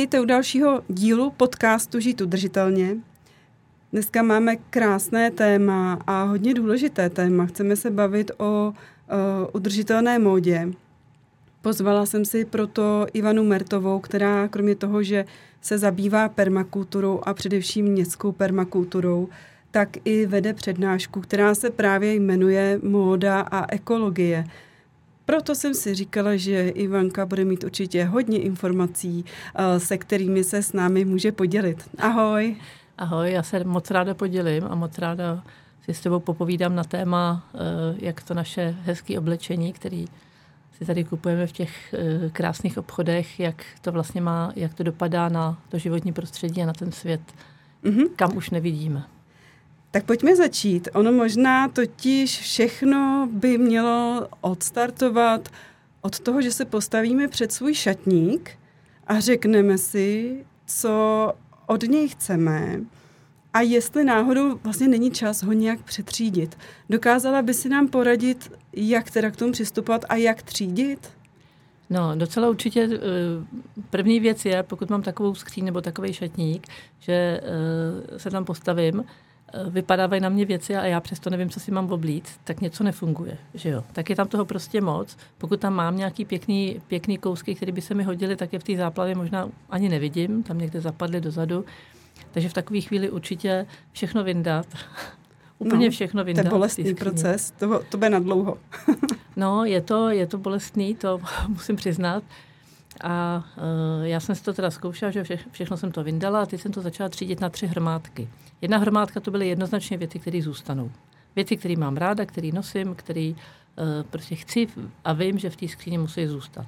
Vítejte u dalšího dílu podcastu Žít udržitelně. Dneska máme krásné téma a hodně důležité téma. Chceme se bavit o uh, udržitelné módě. Pozvala jsem si proto Ivanu Mertovou, která kromě toho, že se zabývá permakulturou a především městskou permakulturou, tak i vede přednášku, která se právě jmenuje Móda a ekologie – proto jsem si říkala, že Ivanka bude mít určitě hodně informací, eh, se kterými se s námi může podělit. Ahoj. Ahoj, já se moc ráda podělím a moc ráda si s tebou popovídám na téma, eh, jak to naše hezké oblečení, který si tady kupujeme v těch eh, krásných obchodech, jak to vlastně má, jak to dopadá na to životní prostředí a na ten svět, mm-hmm. kam už nevidíme. Tak pojďme začít. Ono možná totiž všechno by mělo odstartovat od toho, že se postavíme před svůj šatník a řekneme si, co od něj chceme a jestli náhodou vlastně není čas ho nějak přetřídit. Dokázala by si nám poradit, jak teda k tomu přistupovat a jak třídit? No, docela určitě eh, první věc je, pokud mám takovou skříň nebo takový šatník, že eh, se tam postavím, vypadávají na mě věci a já přesto nevím, co si mám oblít, tak něco nefunguje. Že jo? Tak je tam toho prostě moc. Pokud tam mám nějaký pěkný, pěkný kousky, které by se mi hodily, tak je v té záplavě možná ani nevidím, tam někde zapadly dozadu. Takže v takové chvíli určitě všechno vyndat. Úplně no, všechno vyndat. To je bolestný proces, to, to bude na dlouho. no, je to, je to bolestný, to musím přiznat. A uh, já jsem si to teda zkoušela, že vše, všechno jsem to vyndala a teď jsem to začala třídit na tři hromádky. Jedna hromádka to byly jednoznačně věci, které zůstanou. Věci, které mám ráda, které nosím, které uh, prostě chci a vím, že v té skříni musí zůstat.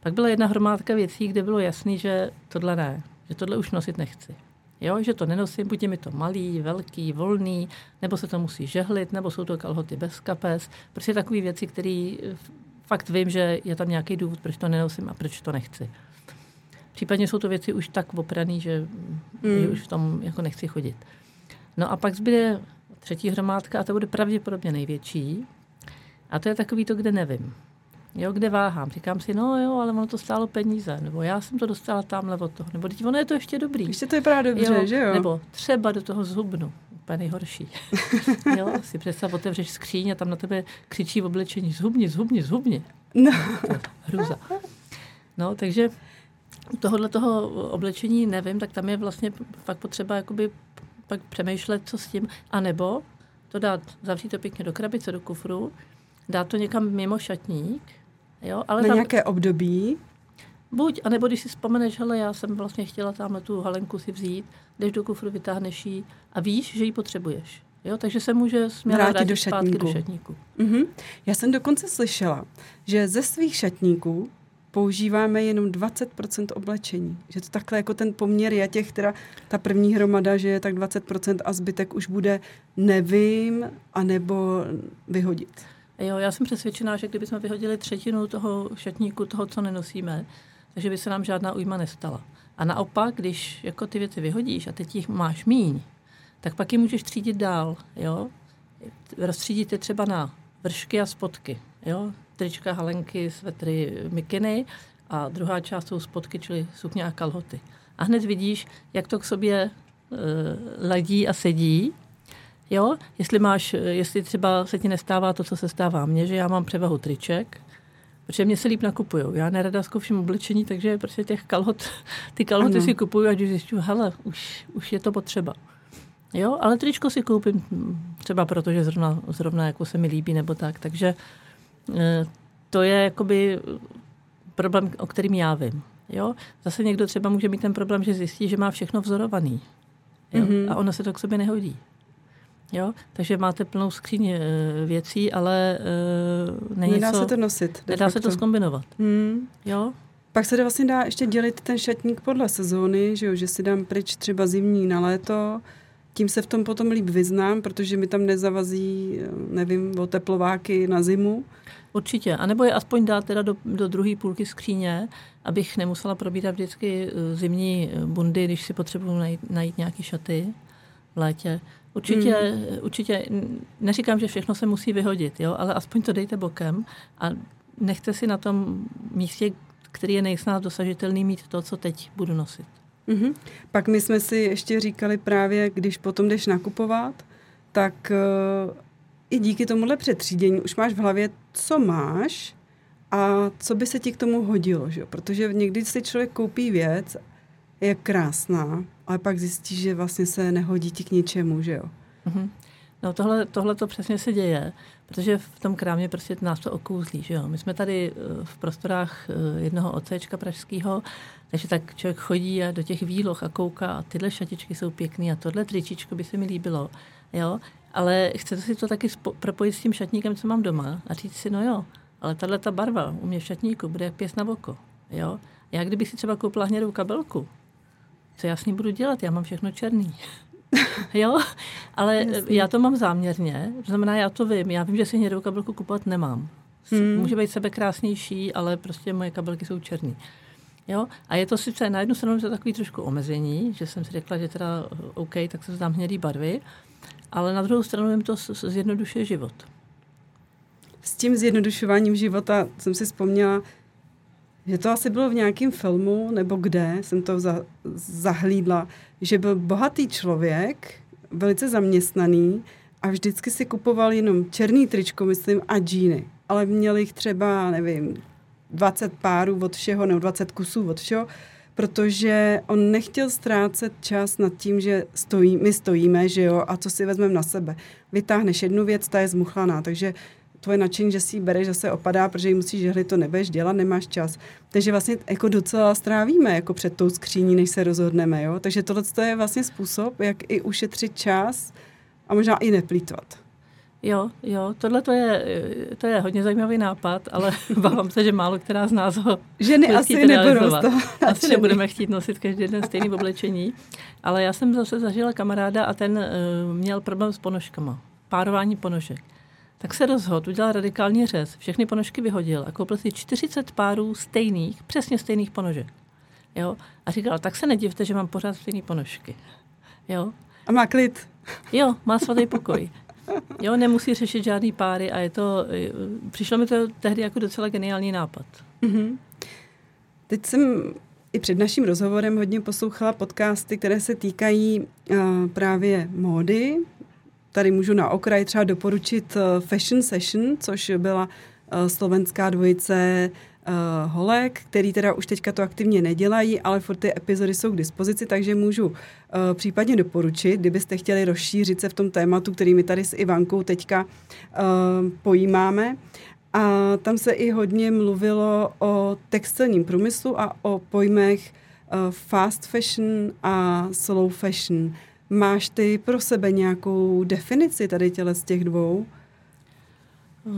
Pak byla jedna hromádka věcí, kde bylo jasný, že tohle ne, že tohle už nosit nechci. Jo, že to nenosím, buď je mi to malý, velký, volný, nebo se to musí žehlit, nebo jsou to kalhoty bez kapes. Prostě takové věci, které fakt vím, že je tam nějaký důvod, proč to nenosím a proč to nechci. Případně jsou to věci už tak opraný, že, mm. že už v tom jako nechci chodit. No a pak zbyde třetí hromádka a to bude pravděpodobně největší. A to je takový to, kde nevím. Jo, kde váhám. Říkám si, no jo, ale ono to stálo peníze. Nebo já jsem to dostala tamhle od toho. Nebo teď ono je to ještě dobrý. Ještě to vypadá dobře, jo, že jo? Nebo třeba do toho zhubnu. Úplně nejhorší. jo, si představ, otevřeš skříň a tam na tebe křičí v oblečení zhubni, zhubni, zhubni. No. Hruza. No, takže u tohohle toho oblečení nevím, tak tam je vlastně fakt potřeba jakoby pak přemýšlet, co s tím. A nebo to dát, zavřít to pěkně do krabice, do kufru, dát to někam mimo šatník. Jo, ale Na tam, nějaké období? Buď, anebo když si vzpomeneš, hele, já jsem vlastně chtěla tam tu halenku si vzít, jdeš do kufru, vytáhneš ji a víš, že ji potřebuješ. Jo, takže se může směrovat vrátit do šatníku. do šatníku. Mm-hmm. Já jsem dokonce slyšela, že ze svých šatníků používáme jenom 20% oblečení. Že to takhle jako ten poměr je těch, která ta první hromada, že je tak 20% a zbytek už bude nevím, anebo vyhodit. Jo, já jsem přesvědčená, že kdybychom vyhodili třetinu toho šatníku, toho, co nenosíme, takže by se nám žádná újma nestala. A naopak, když jako ty věci vyhodíš a teď jich máš míň, tak pak je můžeš třídit dál. Jo? Rozstřídit je třeba na vršky a spotky. Jo? Trička, halenky, svetry, mikiny a druhá část jsou spotky, čili sukně a kalhoty. A hned vidíš, jak to k sobě e, ladí a sedí. Jo, jestli máš, jestli třeba se ti nestává to, co se stává mně, že já mám převahu triček, protože mě se líp nakupují. Já nerada zkouším oblečení, takže prostě těch kalhot, ty kalhoty ano. si kupuju a když zjišťuju, hele, už, už je to potřeba. Jo, ale tričko si koupím třeba proto, že zrovna, zrovna jako se mi líbí nebo tak. Takže e, to je jakoby problém, o kterým já vím. Jo? Zase někdo třeba může mít ten problém, že zjistí, že má všechno vzorovaný. Jo? Mm-hmm. A ono se to k sobě nehodí. Jo? Takže máte plnou skříň věcí, ale uh, není Nedá co, se to nosit. Nedá se to zkombinovat. Hmm. Jo? Pak se vlastně dá ještě dělit ten šatník podle sezóny, že, jo? že si dám pryč třeba zimní na léto, tím se v tom potom líp vyznám, protože mi tam nezavazí, nevím, o teplováky na zimu. Určitě. A nebo je aspoň dát teda do, do druhé půlky skříně, abych nemusela probírat vždycky eh, zimní eh, bundy, když si potřebuji najít, najít nějaké šaty v létě. Určitě, hmm. určitě, neříkám, že všechno se musí vyhodit, jo, ale aspoň to dejte bokem a nechte si na tom místě, který je nejsnáz dosažitelný, mít to, co teď budu nosit. Mm-hmm. Pak my jsme si ještě říkali právě, když potom jdeš nakupovat, tak uh, i díky tomuhle přetřídění už máš v hlavě, co máš a co by se ti k tomu hodilo, že? protože někdy si člověk koupí věc, je krásná, ale pak zjistí, že vlastně se nehodí ti k ničemu, že jo. Mm-hmm. No tohle, tohle to přesně se děje, protože v tom krámě prostě nás to okouzlí, že jo. My jsme tady eh, v prostorách eh, jednoho ocečka pražského, takže tak člověk chodí a do těch výloh a kouká a tyhle šatičky jsou pěkný a tohle tričičko by se mi líbilo, jo. Ale chcete si to taky spo- propojit s tím šatníkem, co mám doma a říct si, no jo, ale tahle ta barva u mě v šatníku bude jak pěs na oko, jo. Já kdybych si třeba koupila hnědou kabelku, co já s ní budu dělat? Já mám všechno černý. jo, ale Jasný. já to mám záměrně, to znamená, já to vím, já vím, že si hnědou kabelku kupovat nemám. Hmm. Může být sebe krásnější, ale prostě moje kabelky jsou černý. Jo? A je to sice na jednu stranu to takový trošku omezení, že jsem si řekla, že teda OK, tak se zdám hnědý barvy, ale na druhou stranu jim to zjednodušuje život. S tím zjednodušováním života jsem si vzpomněla, že to asi bylo v nějakém filmu, nebo kde jsem to za, zahlídla, že byl bohatý člověk, velice zaměstnaný a vždycky si kupoval jenom černý tričko, myslím, a džíny. Ale měl jich třeba, nevím, 20 párů od všeho, nebo 20 kusů od všeho, protože on nechtěl ztrácet čas nad tím, že stojí, my stojíme, že jo, a co si vezmeme na sebe. Vytáhneš jednu věc, ta je zmuchlaná, takže tvoje nadšení, že si ji bereš, zase opadá, protože ji musíš žehlit, to nebudeš dělat, nemáš čas. Takže vlastně jako docela strávíme jako před tou skříní, než se rozhodneme. Jo? Takže tohle je vlastně způsob, jak i ušetřit čas a možná i neplýtvat. Jo, jo, tohle to je, to je hodně zajímavý nápad, ale bavám se, že málo která z nás ho Ženy asi nebudou z toho Asi nebudeme chtít nosit každý den stejný oblečení, ale já jsem zase zažila kamaráda a ten uh, měl problém s ponožkama, párování ponožek. Tak se rozhodl, udělal radikální řez, všechny ponožky vyhodil a koupil si 40 párů stejných, přesně stejných ponožek. Jo? A říkal, tak se nedivte, že mám pořád stejné ponožky. Jo? A má klid. Jo, má svatý pokoj. Jo, nemusí řešit žádný páry a je to, přišlo mi to tehdy jako docela geniální nápad. Mm-hmm. Teď jsem i před naším rozhovorem hodně poslouchala podcasty, které se týkají uh, právě módy, tady můžu na okraj třeba doporučit eh, Fashion Session, což byla eh, slovenská dvojice uh, holek, který teda už teďka to aktivně nedělají, ale furt ty epizody jsou k dispozici, takže můžu uh, případně doporučit, kdybyste chtěli rozšířit se v tom tématu, který my tady s Ivankou teďka uh, pojímáme. A tam se i hodně mluvilo o textilním průmyslu a o pojmech uh, fast fashion a slow fashion. Máš ty pro sebe nějakou definici tady těle z těch dvou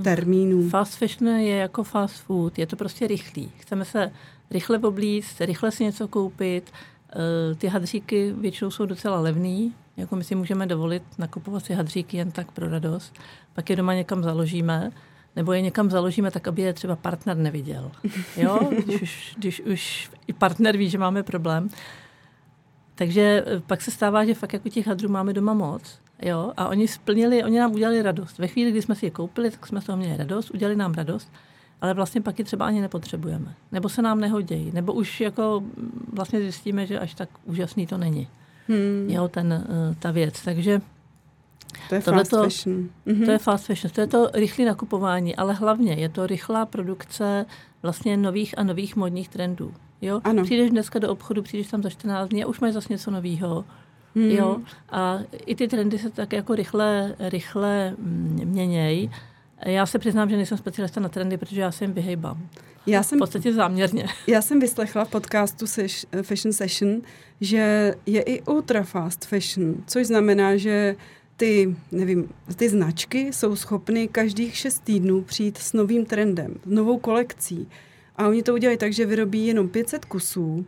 termínů? Fast fashion je jako fast food, je to prostě rychlý. Chceme se rychle oblíct, rychle si něco koupit. Eh, ty hadříky většinou jsou docela levný, jako my si můžeme dovolit nakupovat si hadříky jen tak pro radost. Pak je doma někam založíme, nebo je někam založíme tak, aby je třeba partner neviděl. Jo? Když už, když už i partner ví, že máme problém. Takže eh, pak se stává, že fakt jako těch hadrů máme doma moc. Jo? A oni splnili, oni nám udělali radost. Ve chvíli, kdy jsme si je koupili, tak jsme z toho měli radost, udělali nám radost, ale vlastně pak je třeba ani nepotřebujeme. Nebo se nám nehodějí. Nebo už jako mm, vlastně zjistíme, že až tak úžasný to není. Hmm. Jo, ten, eh, ta věc. Takže to je fast fashion. Mm-hmm. To je fast fashion. To je to rychlé nakupování, ale hlavně je to rychlá produkce vlastně nových a nových modních trendů. Jo? Ano. Přijdeš dneska do obchodu, přijdeš tam za 14 dní a už máš zase něco nového. Hmm. Jo? A i ty trendy se tak jako rychle, rychle mm, měnějí. Já se přiznám, že nejsem specialista na trendy, protože já se jim vyhejbám. Já jsem, v podstatě záměrně. Já jsem vyslechla v podcastu Fashion Session, že je i ultra fast fashion, což znamená, že ty, nevím, ty značky jsou schopny každých šest týdnů přijít s novým trendem, novou kolekcí. A oni to udělají tak, že vyrobí jenom 500 kusů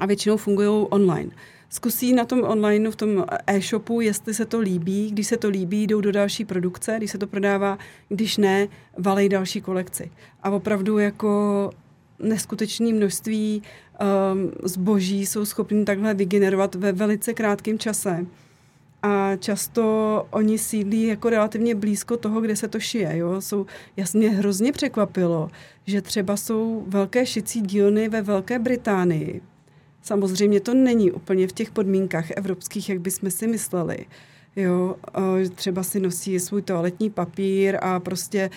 a většinou fungují online. Zkusí na tom online, v tom e-shopu, jestli se to líbí. Když se to líbí, jdou do další produkce, když se to prodává, když ne, valej další kolekci. A opravdu jako neskutečné množství um, zboží jsou schopni takhle vygenerovat ve velice krátkém čase. A často oni sídlí jako relativně blízko toho, kde se to šije. Jo? Jsou, jasně hrozně překvapilo, že třeba jsou velké šicí dílny ve Velké Británii. Samozřejmě to není úplně v těch podmínkách evropských, jak bychom si mysleli. Jo, třeba si nosí svůj toaletní papír a prostě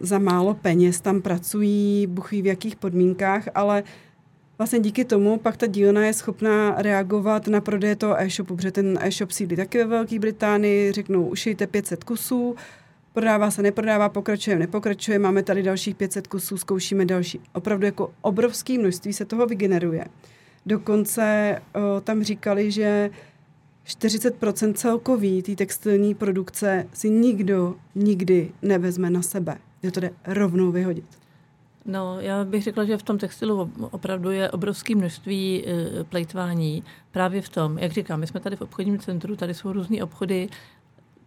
za málo peněz tam pracují, buchví v jakých podmínkách, ale vlastně díky tomu pak ta dílna je schopná reagovat na prodej toho e-shopu, protože ten e-shop sídlí taky ve Velké Británii, řeknou, ušijte 500 kusů, prodává se, neprodává, pokračuje, nepokračuje, máme tady dalších 500 kusů, zkoušíme další. Opravdu jako obrovské množství se toho vygeneruje. Dokonce o, tam říkali, že 40% celkový té textilní produkce si nikdo nikdy nevezme na sebe. Je to jde rovnou vyhodit. No, já bych řekla, že v tom textilu opravdu je obrovské množství e, plejtvání. Právě v tom, jak říkám, my jsme tady v obchodním centru, tady jsou různé obchody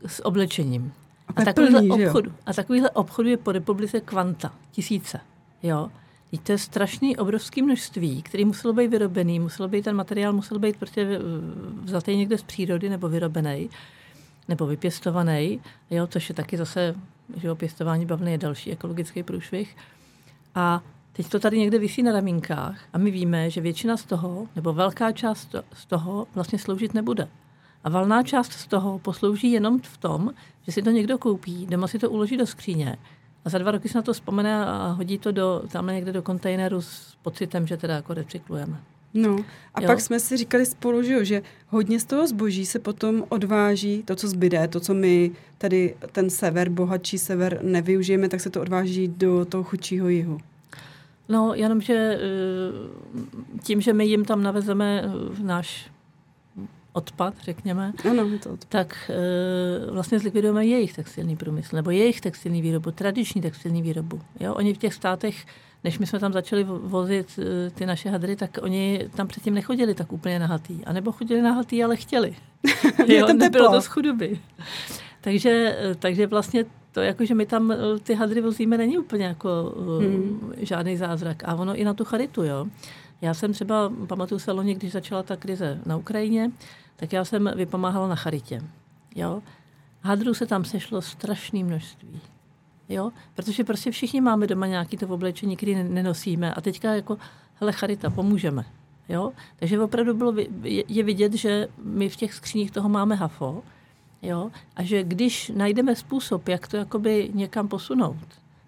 s oblečením. A, a, takovýhle plný, obchodu, a takovýhle obchodu je po republice kvanta, tisíce. Jo? Teď to je strašný, obrovský množství, který muselo být vyrobený, muselo být ten materiál, musel být prostě vzatý někde z přírody nebo vyrobený, nebo vypěstovaný, jo, což je taky zase, že jo, pěstování bavlny je další ekologický průšvih. A teď to tady někde vysí na ramínkách a my víme, že většina z toho, nebo velká část z toho vlastně sloužit nebude. A valná část z toho poslouží jenom v tom, že si to někdo koupí, doma si to uloží do skříně a za dva roky se na to vzpomene a hodí to do, tamhle někde do kontejneru s pocitem, že teda jako recyklujeme. No a jo. pak jsme si říkali spolu, že, jo, že hodně z toho zboží se potom odváží, to, co zbyde, to, co my tady ten sever, bohatší sever nevyužijeme, tak se to odváží do toho chudšího jihu. No, jenomže eh, tím, že my jim tam navezeme eh, náš odpad, řekněme, ano, to odpad. tak e, vlastně zlikvidujeme jejich textilní průmysl, nebo jejich textilní výrobu, tradiční textilní výrobu. Jo? Oni v těch státech, než my jsme tam začali vozit e, ty naše hadry, tak oni tam předtím nechodili tak úplně nahatý. A nebo chodili nahatý, ale chtěli. jo? Nebylo to z chudoby. takže, e, takže vlastně to, jako, že my tam ty hadry vozíme, není úplně jako hmm. žádný zázrak. A ono i na tu charitu, jo. Já jsem třeba, pamatuju se loni, když začala ta krize na Ukrajině, tak já jsem vypomáhala na charitě. Jo? Hadrů se tam sešlo strašné množství. Jo? Protože prostě všichni máme doma nějaký to oblečení, který nenosíme a teďka jako, hele, charita, pomůžeme. Jo? Takže opravdu bylo, je vidět, že my v těch skříních toho máme hafo, jo? a že když najdeme způsob, jak to jakoby někam posunout,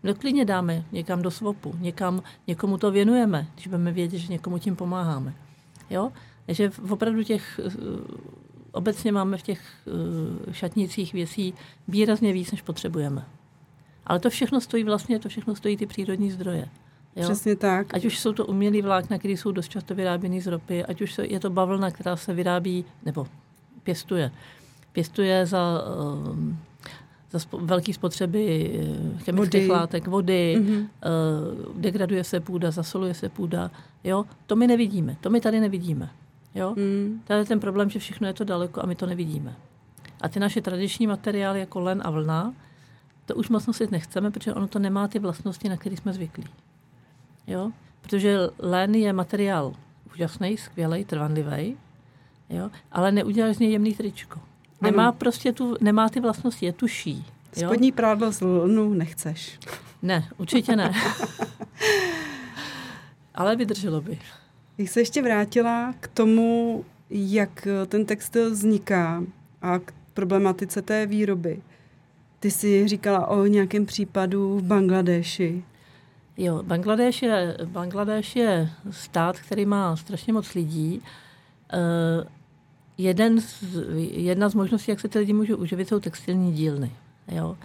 no klidně dáme někam do svopu, někam, někomu to věnujeme, když budeme vědět, že někomu tím pomáháme. Jo? Takže opravdu těch, eh, obecně máme v těch eh, šatnicích věcí výrazně víc, než potřebujeme. Ale to všechno stojí vlastně, to všechno stojí ty přírodní zdroje. Jo? Přesně tak. Ať už jsou to umělý vlákna, které jsou dost často vyráběny z ropy, ať už je to bavlna, která se vyrábí, nebo pěstuje. Pěstuje za, eh, za spo, velké spotřeby chemických vody. látek, vody, mm-hmm. degraduje se půda, zasoluje se půda. Jo? To my nevidíme, to my tady nevidíme. Jo? Mm. Tady je ten problém, že všechno je to daleko a my to nevidíme. A ty naše tradiční materiály jako len a vlna, to už moc nosit nechceme, protože ono to nemá ty vlastnosti, na které jsme zvyklí. Jo? Protože len je materiál úžasný, skvělý, trvanlivý, jo? ale neuděláš z něj jemný tričko. Nemá ano. prostě tu, nemá ty vlastnosti, je tuší. Jo? Spodní prádlo z lnu nechceš. Ne, určitě ne. ale vydrželo by. Bych se ještě vrátila k tomu, jak ten textil vzniká a k problematice té výroby. Ty jsi říkala o nějakém případu v Bangladeši. Jo, Bangladeš je, Bangladeš je stát, který má strašně moc lidí. Uh, jeden z, jedna z možností, jak se ty lidi můžou uživit, jsou textilní dílny. Jo.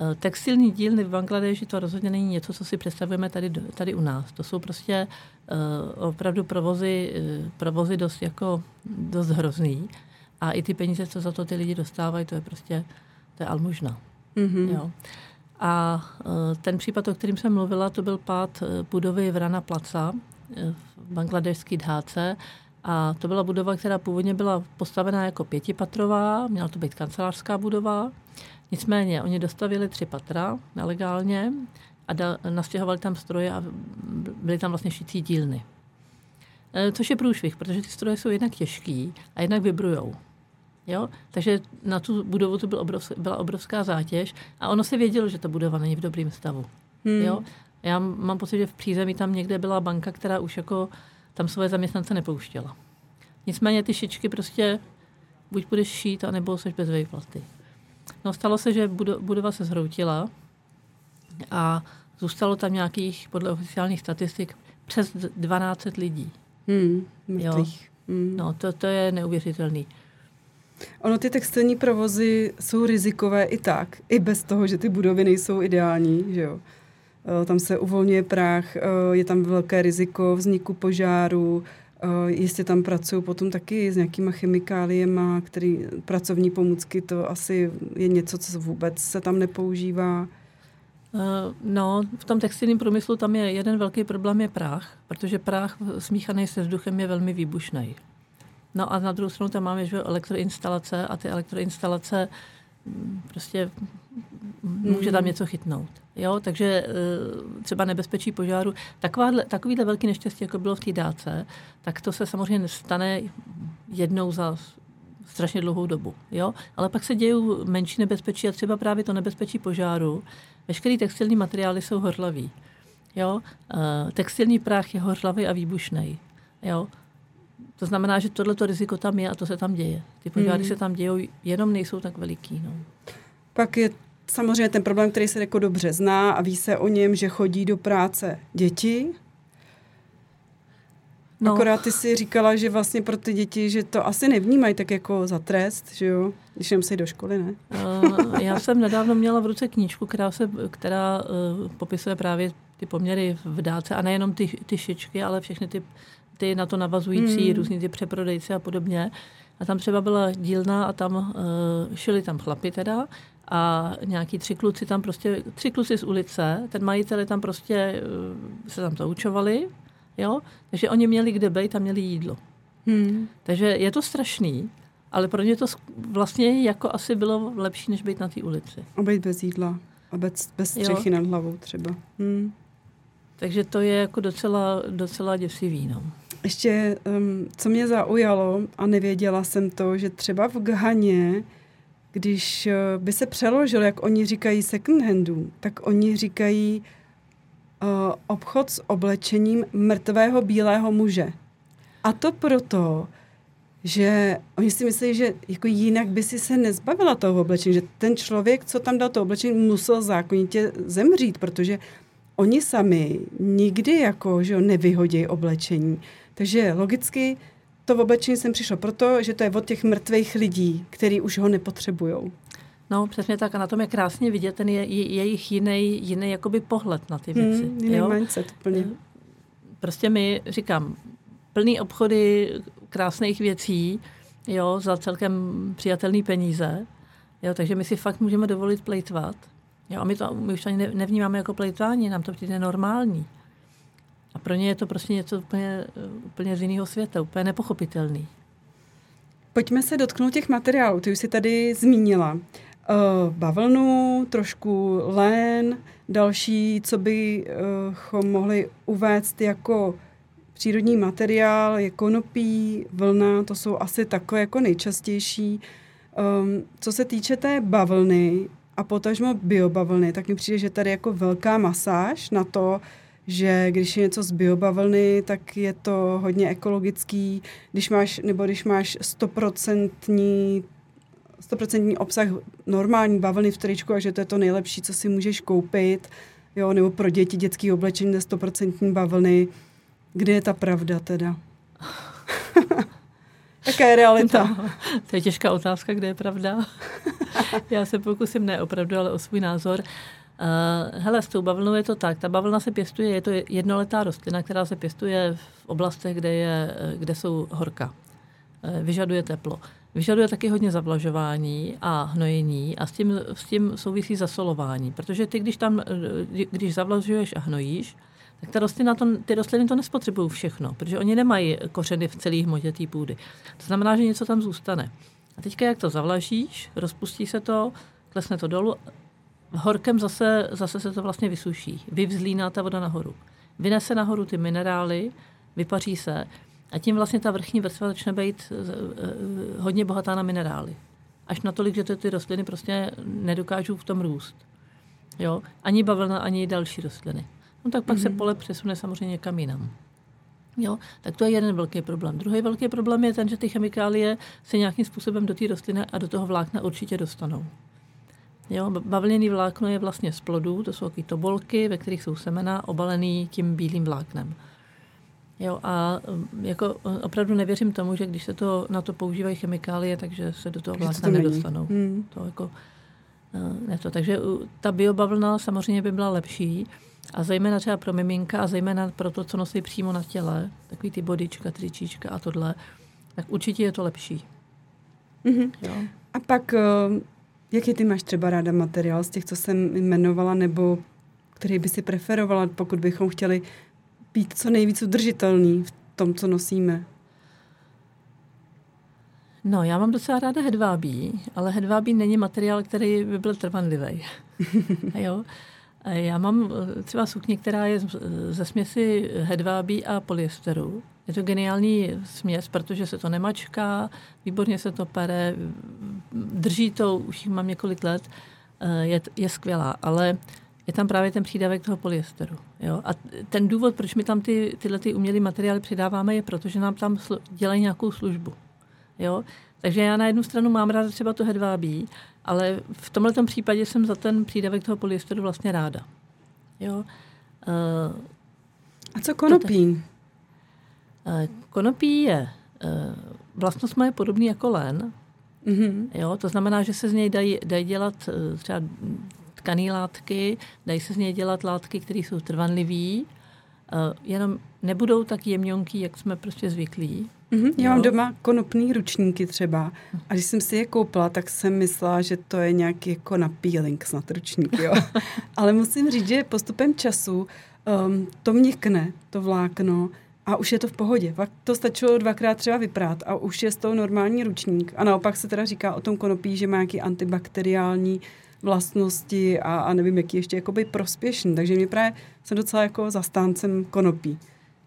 Eh, textilní dílny v Bangladeši to rozhodně není něco, co si představujeme tady, tady u nás. To jsou prostě uh, opravdu provozy, uh, provozy dost, jako, dost hrozný. A i ty peníze, co za to ty lidi dostávají, to je prostě, to je almužna. Mhm. Jo. A eh, ten případ, o kterým jsem mluvila, to byl pád eh, budovy Vrana Placa eh, v bangladešský dháce. A to byla budova, která původně byla postavená jako pětipatrová, měla to být kancelářská budova. Nicméně oni dostavili tři patra nelegálně a da, nastěhovali tam stroje a byly tam vlastně šicí dílny. E, Což je průšvih, protože ty stroje jsou jednak těžký a jednak vibrujou. Jo? Takže na tu budovu to byl obrovsk, byla obrovská zátěž a ono se vědělo, že ta budova není v dobrém stavu. Hmm. Jo? Já mám pocit, že v přízemí tam někde byla banka, která už jako tam svoje zaměstnance nepouštěla. Nicméně ty šičky prostě buď budeš šít, anebo jsi bez výplaty. No stalo se, že budo- budova se zhroutila a zůstalo tam nějakých, podle oficiálních statistik, přes 12 lidí. Hmm. Mrtvých. Hmm. No, to, to je neuvěřitelný. Ono ty textilní provozy jsou rizikové i tak, i bez toho, že ty budovy nejsou ideální, že jo. Eh, Tam se uvolňuje prach, eh, je tam velké riziko vzniku požáru, eh, jistě tam pracují potom taky s nějakýma chemikáliema, který pracovní pomůcky, to asi je něco, co vůbec se tam nepoužívá. No, v tom textilním průmyslu tam je jeden velký problém je prach, protože prach smíchaný se vzduchem je velmi výbušný. No a na druhou stranu tam máme že, elektroinstalace a ty elektroinstalace mm, prostě může tam něco chytnout. Jo, takže eh, třeba nebezpečí požáru. Takováhle, takovýhle velký neštěstí, jako bylo v té dáce, tak to se samozřejmě stane jednou za strašně dlouhou dobu. Jo? Ale pak se dějí menší nebezpečí a třeba právě to nebezpečí požáru. Veškerý textilní materiály jsou horlavý. Jo? Eh, Textilní prach je horlavý a výbušný. Jo? To znamená, že tohleto riziko tam je a to se tam děje. Ty požáry Hmm. se tam dějou, jenom nejsou tak veliký. No. Pak je samozřejmě ten problém, který se jako dobře zná a ví se o něm, že chodí do práce děti, No. Akorát ty si říkala, že vlastně pro ty děti, že to asi nevnímají tak jako za trest, že jo? Když nemusí do školy, ne? Eh, Já jsem nedávno měla v ruce knížku, která, se, která eh, popisuje právě ty poměry v dáce a nejenom ty, ty šičky, ale všechny ty, ty na to navazující, mm. různý ty přeprodejci a podobně. A tam třeba byla dílna a tam uh, šili tam chlapy teda a nějaký tři kluci tam prostě, tři kluci z ulice, ten majitel tam prostě uh, se tam zaučovali, jo, takže oni měli kde být a měli jídlo. Hmm. Takže je to strašný, ale pro ně to vlastně jako asi bylo lepší, než být na té ulici. A být bez jídla a bez, bez Jo. střechy nad hlavou třeba. Hmm. Takže to je jako docela, docela děsivý. No. Ještě, um, co mě zaujalo, a nevěděla jsem to, že třeba v Ghaně, když eh, by se přeložil, jak oni říkají second handů, tak oni říkají uh, obchod s oblečením mrtvého bílého muže. A to proto, že oni si myslí, že jako jinak by si se nezbavila toho oblečení, že ten člověk, co tam dal to oblečení, musel zákonitě zemřít, protože oni sami nikdy jako, že jo, nevyhodí oblečení. Takže logicky to oblečení sem přišlo proto, že to je od těch mrtvých lidí, který už ho nepotřebujou. no, přesně tak. A na tom je krásně vidět ten je, je, jejich jiný, jiný jakoby pohled na ty věci. Hmm, jiný jo? mindset úplně. Prostě my, říkám, plný obchody krásných věcí, jo, za celkem přijatelné peníze, jo, takže my si fakt můžeme dovolit plejtvat. Jo, a my, to, my už ani ne- nevnímáme jako plejtvání, nám to přijde normální. A pro ně je to prostě něco úplně, úplně z jiného světa, úplně nepochopitelný. Pojďme se dotknout těch materiálů. Ty už jsi tady zmínila. Uh, bavlnu, trošku lén, další, co bychom mohli uvést jako přírodní materiál, je konopí, vlna, to jsou asi takové jako nejčastější. Um, co se týče té bavlny a potažmo biobavlny, tak mi přijde, že tady jako velká masáž na to, že když je něco z biobavlny, tak je to hodně ekologický, když máš, nebo když máš stoprocentní 100% obsah normální bavlny v tričku a že to je to nejlepší, co si můžeš koupit, jo, nebo pro děti dětský oblečení ze 100% bavlny. Kde je ta pravda teda? Jaká je realita? No, to je těžká otázka, kde je pravda. Já se pokusím ne opravdu, ale o svůj názor. Uh, hele, s tou bavlnou je to tak. Ta bavlna se pěstuje, je to jednoletá rostlina, která se pěstuje v oblastech, kde, je, kde jsou horka. Uh, vyžaduje teplo. vyžaduje taky hodně zavlažování a hnojení a s tím, s tím souvisí zasolování, protože ty, když tam, když zavlažuješ a hnojíš, tak ta rostlina to, ty rostliny to nespotřebují všechno, protože oni nemají kořeny v celé hmotě té půdy. To znamená, že něco tam zůstane. A teďka, jak to zavlažíš, rozpustí se to, klesne to dolů, horkem zase, zase se to vlastně vysuší. Vyvzlíná ta voda nahoru. Vynese nahoru ty minerály, vypaří se a tím vlastně ta vrchní vrstva začne být eh, eh, hodně bohatá na minerály. Až natolik, že to ty rostliny prostě nedokážou v tom růst. Jo? Ani bavlna, ani další rostliny. No tak pak mm-hmm. se mhm. pole přesune samozřejmě někam jinam. Jo, tak to je jeden velký problém. Druhý velký problém je ten, že ty chemikálie se nějakým způsobem do té rostliny a do toho vlákna určitě dostanou. Jo, bavlněný vlákno je vlastně z plodů, to jsou takové tobolky, ve kterých jsou semena obalený tím bílým vláknem. Jo, a jako opravdu nevěřím tomu, že když se to na to používají chemikálie, takže se do toho vlákna nedostanou. Hmm. To jako, uh, ne to. Takže ta biobavlna samozřejmě by byla lepší, a zejména třeba pro miminka a zejména pro to, co nosí přímo na těle, takový ty bodička, tričíčka a tohle, tak určitě je to lepší. Mm-hmm. Jo? A pak, uh, jaký ty máš třeba ráda materiál z těch, co jsem jmenovala, nebo který by si preferovala, pokud bychom chtěli být co nejvíc udržitelný v tom, co nosíme? No, já mám docela ráda hedvábí, ale hedvábí není materiál, který by byl trvanlivý. jo? Já mám eh, třeba sukni, která je ze směsi hedvábí a polyesteru. Je to geniální směs, protože se to nemačká, výborně se to pere, drží to, už mám několik let, eh, je, je skvělá, ale je tam právě ten přídavek toho polyesteru. Jo? A ten důvod, proč my tam ty, tyhle ty umělé materiály přidáváme, je proto, že nám tam slu- dělají nějakou službu. Jo? Takže já na jednu stranu mám ráda třeba to hedvábí, ale v tomto případě jsem za ten přídavek toho polyesteru vlastně ráda. Jo? Uh, A co konopí? Uh, konopí je, uh, vlastnost má je podobný jako len. Mm-hmm. Jo? To znamená, že se z něj dají, dají dělat uh, třeba tkané látky, dají se z něj dělat látky, které jsou trvanlivé, jenom nebudou tak jemňonký, jak jsme prostě zvyklí. Mm-hmm. Já mám doma konopný ručníky třeba a když jsem si je koupila, tak jsem myslela, že to je nějaký jako na peeling snad ručník, jo. Ale musím říct, že postupem času um, to měkne, to vlákno a už je to v pohodě. Fakt to stačilo dvakrát třeba vyprát a už je z toho normální ručník. A naopak se teda říká o tom konopí, že má nějaký antibakteriální vlastnosti a, a nevím, jaký ještě jakoby prospěšný. Takže mě právě jsem docela jako zastáncem konopí.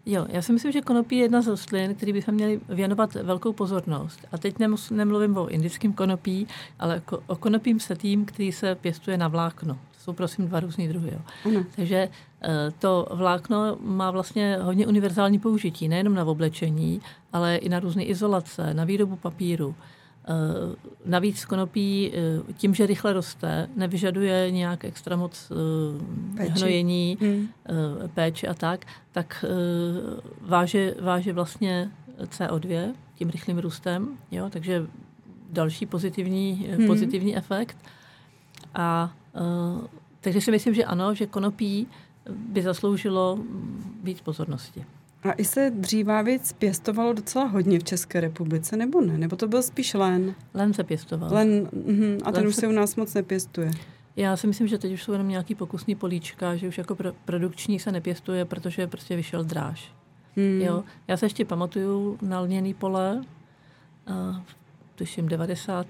Jo, já si myslím, že konopí je jedna z rostlin, který bychom měli věnovat velkou pozornost. A teď nemus, nemluvím o indickém konopí, ale o konopím setým, který se pěstuje na vlákno. To jsou prosím dva různý druhy. Jo. Takže eh, to vlákno má vlastně hodně univerzální použití, nejenom na oblečení, ale i na různé izolace, na výrobu papíru. Eh, navíc konopí eh, tím, že rychle roste, nevyžaduje nějak extra moc eh, péči. hnojení, hmm. péče a tak, tak váže, váže vlastně CO2 tím rychlým růstem, jo, takže další pozitivní, hmm. pozitivní efekt. A takže si myslím, že ano, že konopí by zasloužilo víc pozornosti. A i se dřívá víc pěstovalo docela hodně v České republice, nebo ne? Nebo to byl spíš len? Len se pěstoval. Len, uh-huh, a ten len už se u nás moc nepěstuje. Já si myslím, že teď už jsou jenom nějaký pokusní políčka, že už jako pro, produkční se nepěstuje, protože prostě vyšel dráž. Hmm. Jo? Já se ještě pamatuju na lněný pole, a, tuším 90.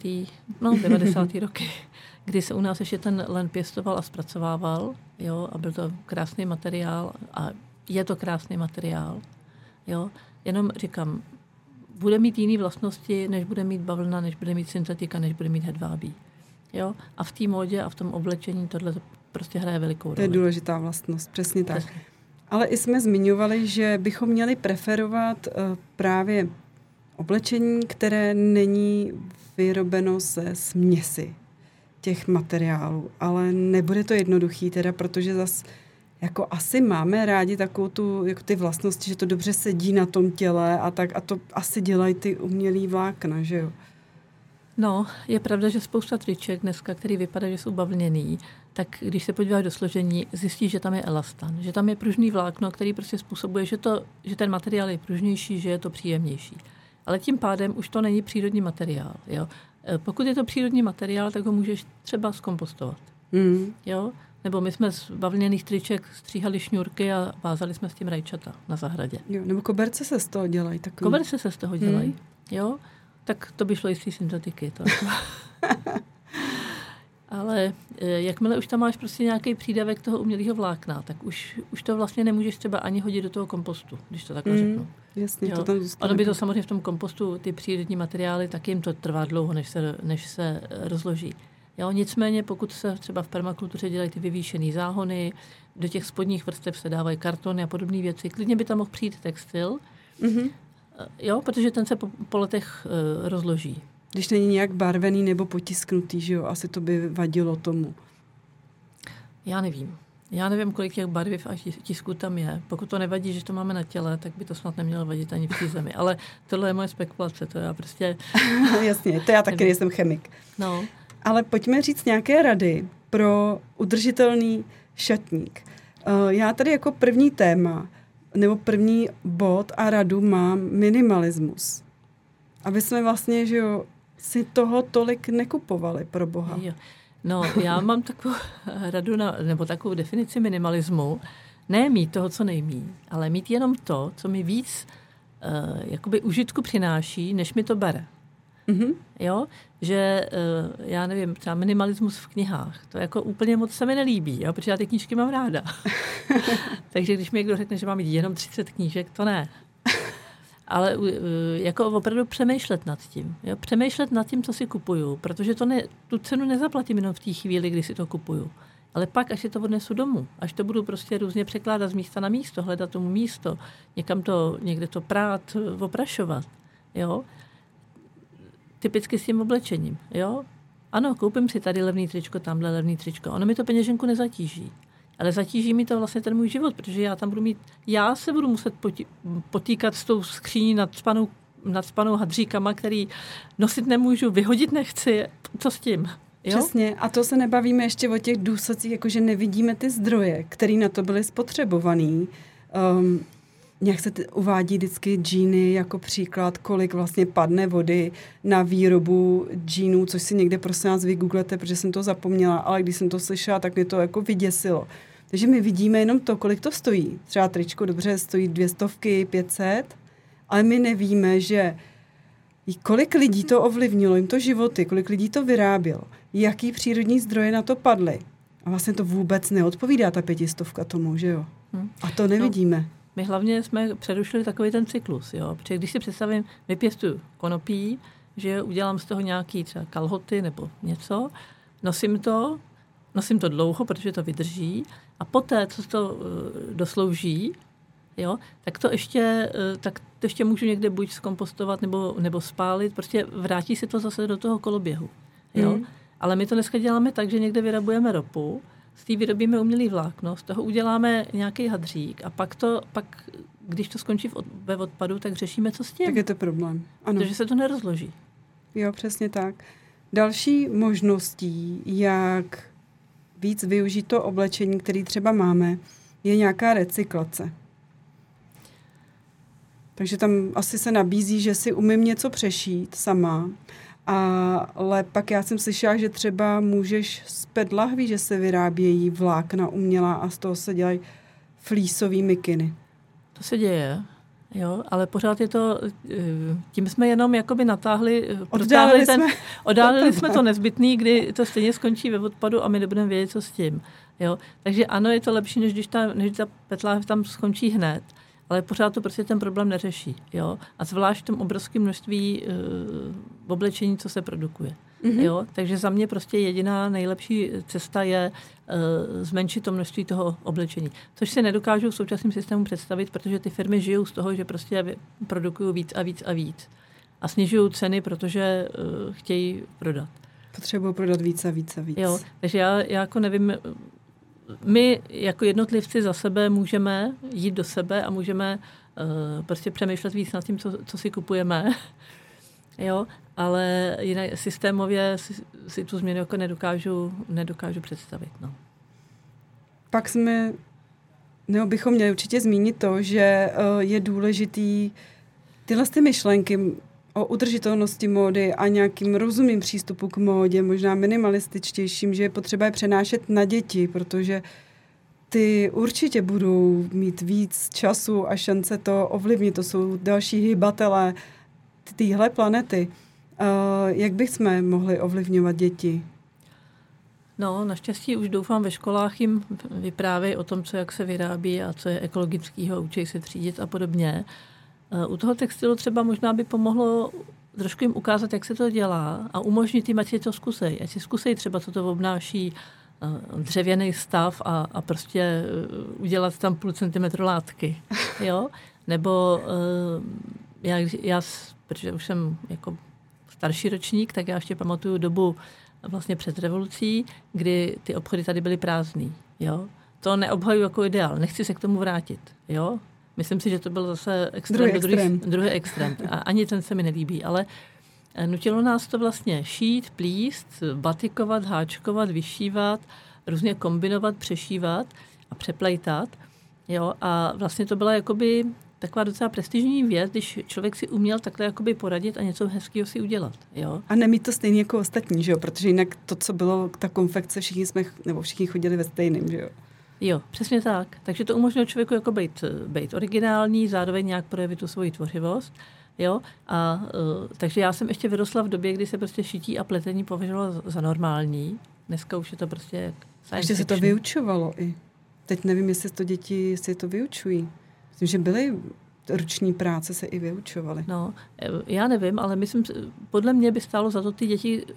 no 90. roky, kdy se u nás ještě ten len pěstoval a zpracovával, jo, a byl to krásný materiál a je to krásný materiál. Jo? Jenom říkám, bude mít jiné vlastnosti, než bude mít bavlna, než bude mít syntetika, než bude mít hedvábí. Jo? A v té módě a v tom oblečení tohle prostě hraje velikou roli. To je důležitá vlastnost, přesně tak. Přesně. Ale i jsme zmiňovali, že bychom měli preferovat uh, právě oblečení, které není vyrobeno ze směsi těch materiálů. Ale nebude to jednoduchý, teda, protože zase jako asi máme rádi takovou tu, jako ty vlastnosti, že to dobře sedí na tom těle a tak a to asi dělají ty umělý vlákna, že jo? No, je pravda, že spousta triček dneska, který vypadá, že jsou bavlněný, tak když se podíváš do složení, zjistíš, že tam je elastan, že tam je pružný vlákno, který prostě způsobuje, že, to, že ten materiál je pružnější, že je to příjemnější. ale tím pádem už to není přírodní materiál. Jo? E, pokud je to přírodní materiál, tak ho můžeš třeba zkompostovat. Mm. Jo? Nebo my jsme z bavlněných triček stříhali šňůrky a vázali jsme s tím rajčata na zahradě. Jo, nebo koberce se z toho dělají. Takový. Koberce se z toho dělají, mm. jo. Tak to by šlo i z té syntetiky. To. Ale e, jakmile už tam máš prostě nějaký přídavek toho umělého vlákna, tak už, už to vlastně nemůžeš třeba ani hodit do toho kompostu, když to takhle mm, řeknu. Jasně, jo. to tam Ono by to samozřejmě v tom kompostu, ty přírodní materiály, tak jim to trvá dlouho, než se, než se rozloží. Jo, nicméně, pokud se třeba v permakultuře dělají ty vyvýšené záhony, do těch spodních vrstev se dávají kartony a podobné věci, klidně by tam mohl přijít textil, mm-hmm. jo, protože ten se po, po letech uh, rozloží. Když není nějak barvený nebo potisknutý, že jo, asi to by vadilo tomu. Já nevím. Já nevím, kolik těch barviv a tisku tam je. Pokud to nevadí, že to máme na těle, tak by to snad nemělo vadit ani v té zemi. Ale tohle je moje spekulace, to já prostě... Jasně, to já taky nejsem chemik. No. Ale pojďme říct nějaké rady pro udržitelný šatník. Eh, já tady jako první téma nebo první bod a radu mám minimalismus. Aby jsme vlastně, že jo, si toho tolik nekupovali pro boha. Jo. No, já mám takovou radu, na, nebo takovou definici minimalismu. Ne mít toho, co nejmí, ale mít jenom to, co mi víc uh, jakoby užitku přináší, než mi to bere. Mm-hmm. Jo, že uh, já nevím, třeba minimalismus v knihách, to jako úplně moc se mi nelíbí, jo, protože já ty knížky mám ráda. Takže když mi někdo řekne, že mám mít jenom 30 knížek, to ne. Ale uh, jako opravdu přemýšlet nad tím. Jo? Přemýšlet nad tím, co si kupuju, protože to ne, tu cenu nezaplatím jenom v té chvíli, kdy si to kupuju. Ale pak, až si to odnesu domů, až to budu prostě různě překládat z místa na místo, hledat tomu místo, někam to, někde to prát, oprašovat, jo, typicky s tím oblečením. Jo? Ano, koupím si tady levný tričko, tamhle levný tričko. Ono mi to peněženku nezatíží. Ale zatíží mi to vlastně ten můj život, protože já tam budu mít, já se budu muset potýkat s tou skříní nad spanou, nad spanou hadříkama, který nosit nemůžu, vyhodit nechci. Co s tím? Jo? Přesně. A to se nebavíme ještě o těch důsledcích, jakože nevidíme ty zdroje, které na to byly spotřebovaný. Um, nějak se t- uvádí vždycky džíny jako příklad, kolik vlastně padne vody na výrobu džínů, což si někde prosím vás vygooglete, protože jsem to zapomněla, ale když jsem to slyšela, tak mě to jako vyděsilo. Takže my vidíme jenom to, kolik to stojí. Třeba tričko dobře stojí dvě stovky, pětset, ale my nevíme, že kolik lidí to ovlivnilo, jim to životy, kolik lidí to vyrábělo, jaký přírodní zdroje na to padly. A vlastně to vůbec neodpovídá ta pětistovka tomu, že jo? Hmm. A to nevidíme. No. My hlavně jsme přerušili takový ten cyklus, jo? protože když si představím, vypěstuju konopí, že udělám z toho nějaký třeba kalhoty nebo něco, nosím to, nosím to dlouho, protože to vydrží a poté, co to uh, doslouží, jo, tak to ještě, uh, tak to ještě můžu někde buď zkompostovat nebo, nebo spálit, prostě vrátí se to zase do toho koloběhu. Jo? Mm. Ale my to dneska děláme tak, že někde vyrabujeme ropu, z té vyrobíme umělý vlákno, z toho uděláme nějaký hadřík a pak to, pak, když to skončí v od, ve odpadu, tak řešíme, co s tím. Tak je to problém. Ano. Protože se to nerozloží. Jo, přesně tak. Další možností, jak víc využít to oblečení, který třeba máme, je nějaká recyklace. Takže tam asi se nabízí, že si umím něco přešít sama ale pak já jsem slyšela, že třeba můžeš z pedlahví, že se vyrábějí vlákna umělá a z toho se dělají flísový mikiny. To se děje, jo, ale pořád je to, eh, tím jsme jenom jakoby natáhli, eh, oddálili, ten, jsme, oddálili jsme to nezbytný, kdy to stejně skončí ve odpadu a my nebudeme vědět, co s tím. Jo. Takže ano, je to lepší, než když ta, než ta petláhev tam skončí hned ale pořád to prostě ten problém neřeší. Jo? A zvlášť v tom obrovském množství uh, oblečení, co se produkuje. Mm-hmm. Jo? Takže za mě prostě jediná nejlepší cesta je uh, zmenšit to množství toho oblečení. Což si nedokážu v současném systému představit, protože ty firmy žijou z toho, že prostě produkují víc a víc a víc. A snižují ceny, protože uh, chtějí prodat. Potřebují prodat víc a víc a víc. Jo, takže já, já jako nevím, my jako jednotlivci za sebe můžeme jít do sebe a můžeme uh, prostě přemýšlet víc nad tím, co, co si kupujeme. jo, ale jinak systémově si, si tu změnu jako nedokážu, nedokážu představit. No. Pak jsme, nebo bychom měli určitě zmínit to, že uh, je důležitý tyhle ty myšlenky o udržitelnosti módy a nějakým rozumným přístupu k módě, možná minimalističtějším, že je potřeba je přenášet na děti, protože ty určitě budou mít víc času a šance to ovlivnit. To jsou další hybatelé téhle planety. Uh, jak bychom mohli ovlivňovat děti? No, naštěstí už doufám ve školách jim vyprávějí o tom, co jak se vyrábí a co je ekologického, učí se třídit a podobně. U toho textilu třeba možná by pomohlo trošku jim ukázat, jak se to dělá a umožnit jim, ať si to zkusej. Ať si zkusej třeba, co to obnáší dřevěný stav a, a prostě udělat tam půl centimetru látky. Jo? Nebo já, já, protože už jsem jako starší ročník, tak já ještě pamatuju dobu vlastně před revolucí, kdy ty obchody tady byly prázdný. Jo? To neobhajuji jako ideál, nechci se k tomu vrátit. Jo? Myslím si, že to byl zase extrém, druhý, druhý extrém. druhý extrém. A ani ten se mi nelíbí, ale eh, nutilo nás to vlastně šít, plíst, batikovat, háčkovat, vyšívat, různě kombinovat, přešívat a přeplejtat. Jo? A vlastně to byla jakoby taková docela prestižní věc, když člověk si uměl takhle jakoby poradit a něco hezkého si udělat. Jo? A nemít to stejně jako ostatní, že jo? Protože jinak to, co bylo, ta konfekce, všichni jsme, nebo všichni chodili ve stejném, že jo? Jo, přesně tak. Takže to umožňuje člověku jako být, být originální, zároveň nějak projevit tu svoji tvořivost. Jo? A, uh, takže já jsem ještě vyrostla v době, kdy se prostě šití a pletení považovalo za, za normální. Dneska už je to prostě Ještě se to vyučovalo i. Teď nevím, jestli to děti si to vyučují. Myslím, že byly ruční práce se i vyučovaly. No, já nevím, ale myslím, podle mě by stálo za to ty děti eh,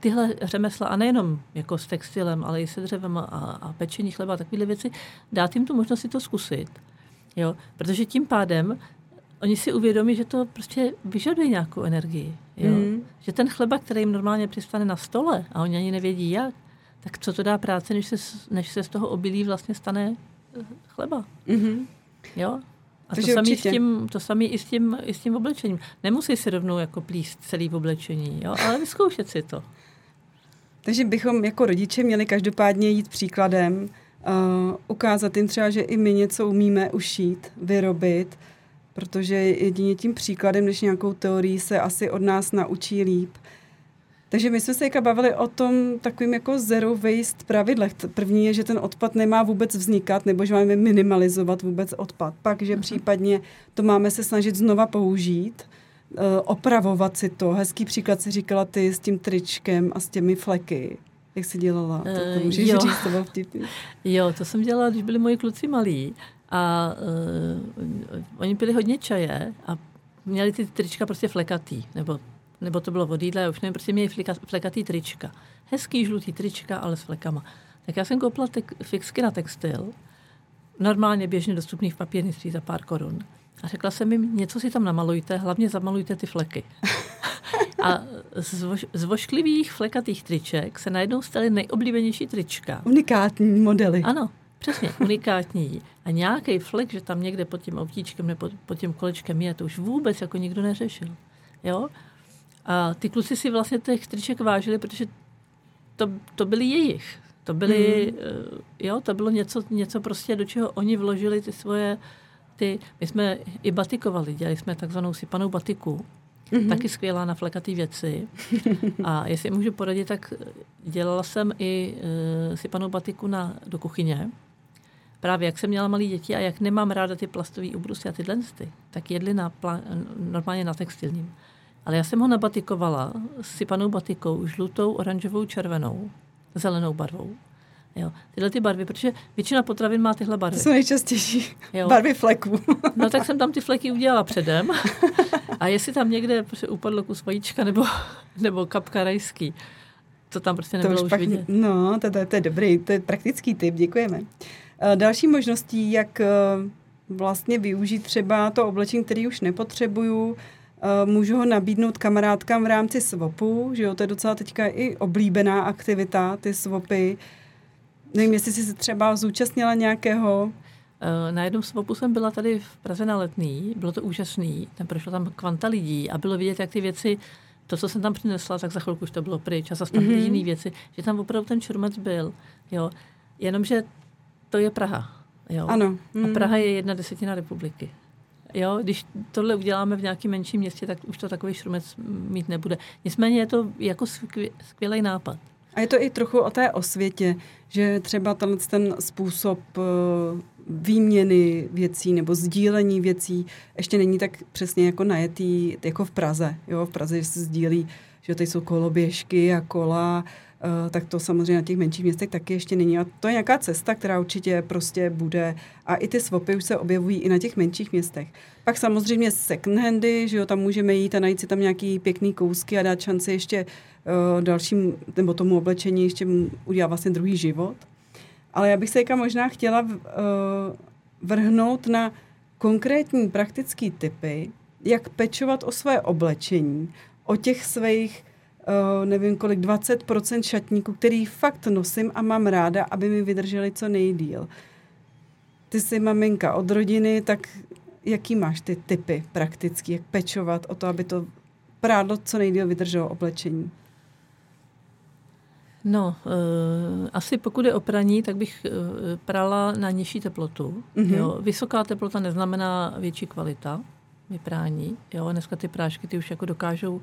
tyhle řemesla, a nejenom jako s textilem, ale i se dřevem a, a pečení chleba a takovéhle věci, dát jim tu možnost si to zkusit. Jo? Protože tím pádem oni si uvědomí, že to prostě vyžaduje nějakou energii. Jo? Mm. Že ten chleba, který jim normálně přistane na stole a oni ani nevědí jak, tak co to dá práce, než se, než se z toho obilí vlastně stane eh, chleba. Mm-hmm. Jo? A Takže to samé, tím, to samé i s tím, i s tím oblečením. Nemusí si rovnou jako plíst celý oblečení, jo? ale vyzkoušet si to. Takže bychom jako rodiče měli každopádně jít příkladem, uh, ukázat jim třeba, že i my něco umíme ušít, vyrobit, protože jedině tím příkladem, než nějakou teorií se asi od nás naučí líp. Takže my jsme se jaka bavili o tom takovým jako zero waste pravidlech. První je, že ten odpad nemá vůbec vznikat, nebo že máme minimalizovat vůbec odpad. Pak, že uh-huh. případně to máme se snažit znova použít, uh, opravovat si to. Hezký příklad si říkala ty s tím tričkem a s těmi fleky. Jak jsi dělala? To, to eh, můžeš uh, jo. říct, to bylo vtipný. Jo, to jsem dělala, když byli moji kluci malí. A uh, oni pili hodně čaje a měli ty trička prostě flekatý, nebo nebo to bylo vodídla, já už nevím, prostě měli flika, flekatý trička. Hezký žlutý trička, ale s flekama. Tak já jsem koupila tek, fixky na textil, normálně běžně dostupný v papírnictví za pár korun. A řekla jsem jim, něco si tam namalujte, hlavně zamalujte ty fleky. A z, voš, z vošklivých flekatých triček se najednou staly nejoblíbenější trička. Unikátní modely. Ano, přesně, unikátní. A nějaký flek, že tam někde pod tím obtíčkem nebo pod tím kolečkem je, to už vůbec jako nikdo neřešil. Jo? A ty kluci si vlastně těch triček vážili, protože to, to byly jejich. To byly, mm. jo, to bylo něco, něco prostě, do čeho oni vložili ty svoje, ty, my jsme i batikovali, dělali jsme takzvanou sypanou batiku, mm-hmm. taky skvělá na flekatý věci. A jestli můžu poradit, tak dělala jsem i uh, sypanou batiku na, do kuchyně. Právě jak jsem měla malé děti a jak nemám ráda ty plastové ubrusy a tyhle, tak jedli na, normálně na textilním. Ale já jsem ho nabatikovala sypanou batikou, žlutou, oranžovou, červenou, zelenou barvou. Jo. Tyhle ty barvy, protože většina potravin má tyhle barvy. To jsou nejčastější. Jo. Barvy fleků. no tak jsem tam ty fleky udělala předem. A jestli tam někde prostě upadlo kus vajíčka nebo, nebo kapka rajský, to tam prostě nebylo to už, už pak, vidět. No, to, to, to je dobrý, to je praktický tip, děkujeme. Eh, další možností, jak eh, vlastně využít třeba to oblečení, který už nepotřebuju, můžu ho nabídnout kamarádkám v rámci SWOPu, že jo, to je docela teďka i oblíbená aktivita, ty SWOPy. Nevím, jestli jsi se třeba zúčastnila nějakého eh, na jednom SWOPu jsem byla tady v Praze na letný, bylo to úžasný, tam prošlo tam kvanta lidí a bylo vidět, jak ty věci, to, co jsem tam přinesla, tak za chvilku už to bylo pryč a zase tam mm-hmm. jiné věci, že tam opravdu ten čurmec byl, jo. Jenomže to je Praha, jo. Ano. Mm. A Praha je jedna desetina republiky. Jo, když tohle uděláme v nějakém menším městě, tak už to takový šrumec mít nebude. Nicméně je to jako skvělý nápad. A je to i trochu o té osvětě, že třeba tenhle ten způsob eh, výměny věcí nebo sdílení věcí ještě není tak přesně jako najetý jako v Praze. Jo, v Praze se sdílí, že tady jsou koloběžky a kola, tak to samozřejmě na těch menších městech taky ještě není. A to je nějaká cesta, která určitě prostě bude. A i ty swapy už se objevují i na těch menších městech. Pak samozřejmě second handy, že jo, tam můžeme jít a najít si tam nějaký pěkný kousky a dát šanci ještě uh, dalším, nebo tomu oblečení ještě udělat vlastně druhý život. Ale já bych se jaka možná chtěla uh, vrhnout na konkrétní praktické typy, jak pečovat o své oblečení, o těch svých uh, nevím kolik, 20% šatníků, který fakt nosím a mám ráda, aby mi vydrželi co nejdíl. Ty jsi maminka od rodiny, tak jaký máš ty typy praktický, jak pečovat o to, aby to prádlo co nejdíl vydrželo oblečení? No, uh, asi pokud je o praní, tak bych uh, prala na nižší teplotu. Mm-hmm. Jo. Vysoká teplota neznamená větší kvalita vyprání. Jo. Dneska ty prášky ty už jako dokážou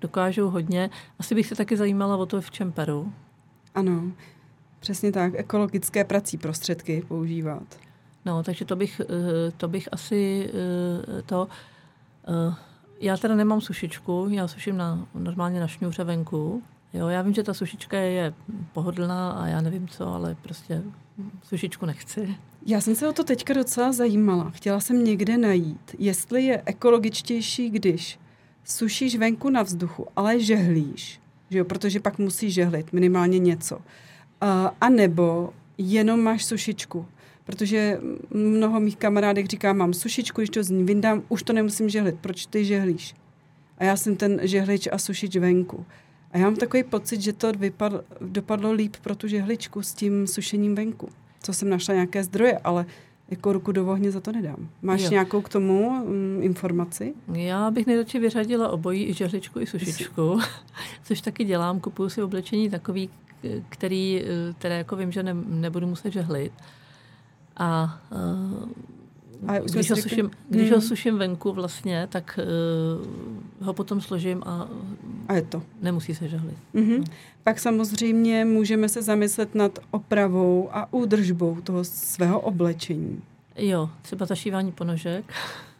dokážou hodně. Asi bych se taky zajímala o to v čemperu. Ano, přesně tak. Ekologické prací prostředky používat. No, takže to bych, eh, to bych asi eh, to... Eh, já teda nemám sušičku, já suším na, normálně na šňůře venku. Jo, já vím, že ta sušička je pohodlná a já nevím co, ale prostě sušičku nechci. Já jsem se o to teďka docela zajímala. Chtěla jsem někde najít, jestli je ekologičtější, když sušíš venku na vzduchu, ale žehlíš, že jo, protože pak musíš žehlit minimálně něco. A, nebo jenom máš sušičku, protože mnoho mých kamarádek říká, mám sušičku, když to z ní vyndám, už to nemusím žehlit. Proč ty žehlíš? A já jsem ten žehlič a sušič venku. A já mám takový pocit, že to vypadlo, dopadlo líp pro tu žehličku s tím sušením venku. Co jsem našla nějaké zdroje, ale jako ruku do ohně za to nedám. Máš jo. nějakou k tomu um, informaci? Já bych nejradši vyřadila obojí, i žehličku, i sušičku, což taky dělám. Kupuju si oblečení takový, který, eh, které jako vím, že ne, nebudu muset žehlit. A uh, a když, ho suším, když hmm. ho suším venku vlastně, tak uh, ho potom složím a, a je to. nemusí se žehlit. Mm-hmm. Pak samozřejmě můžeme se zamyslet nad opravou a údržbou toho svého oblečení. Jo, třeba zašívání ponožek.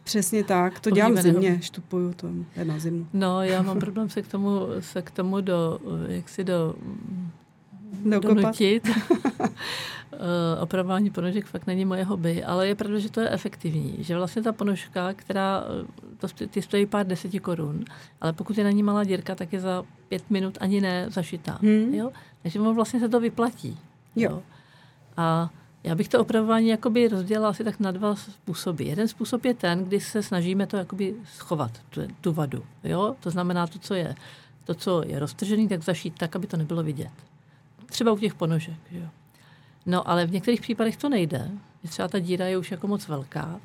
Přesně tak, to dělám v zimě, štupuju to je na zimu. No, já mám problém se k tomu, se k tomu do, jak si do, Dokopat. donutit. Eh, opravování ponožek fakt není moje hobby, ale je pravda, že to je efektivní. Že vlastně ta ponožka, která to, ty stojí pár deseti korun, ale pokud je na ní malá dírka, tak je za pět minut ani ne zašitá. Hmm. Jo? Takže vlastně se to vyplatí. Jo. jo? A já bych to opravování jakoby rozdělala asi tak na dva způsoby. Jeden způsob je ten, kdy se snažíme to jakoby schovat, tu, tu vadu. Jo? To znamená to, co je to, co je roztržený, tak zašít tak, aby to nebylo vidět. Třeba u těch ponožek. Jo? No ale v některých případech to nejde. Třeba ta díra je už jako moc velká.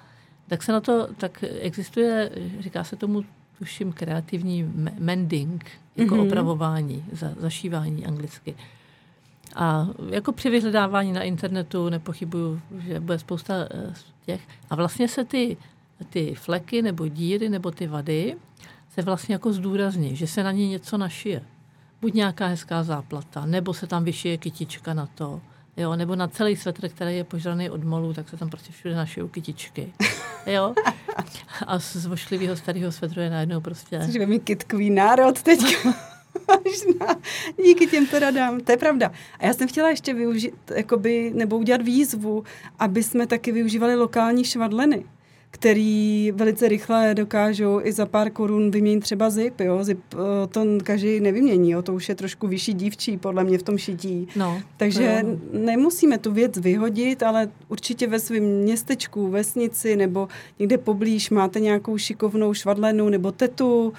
Tak se na to, tak existuje, říká se tomu, tuším, kreativní mending, jako mm-hmm. opravování, za, zašívání anglicky. A jako při vyhledávání na internetu nepochybuju, že bude spousta eh, těch. A vlastně se ty, ty fleky nebo díry nebo ty vady se vlastně jako zdůrazní, že se na ní něco našije. Buď nějaká hezká záplata, nebo se tam vyšije kytička na to, Jo, nebo na celý svetr, který je požraný od molu, tak se tam prostě všude našijou kytičky. Jo? A z vošlivého starého svetru je najednou prostě... Jsi mi kytkový národ teď. Možná. Díky těmto radám. To je pravda. A já jsem chtěla ještě využít, jakoby, nebo udělat výzvu, aby jsme taky využívali lokální švadleny který velice rychle dokážou i za pár korun vyměnit třeba zip. Jo? Zip eh, to každý nevymění, jo? to už je trošku vyšší dívčí podle mě v tom šití. No, Takže no. nemusíme tu věc vyhodit, ale určitě ve svém městečku, vesnici nebo někde poblíž máte nějakou šikovnou švadlenu nebo tetu,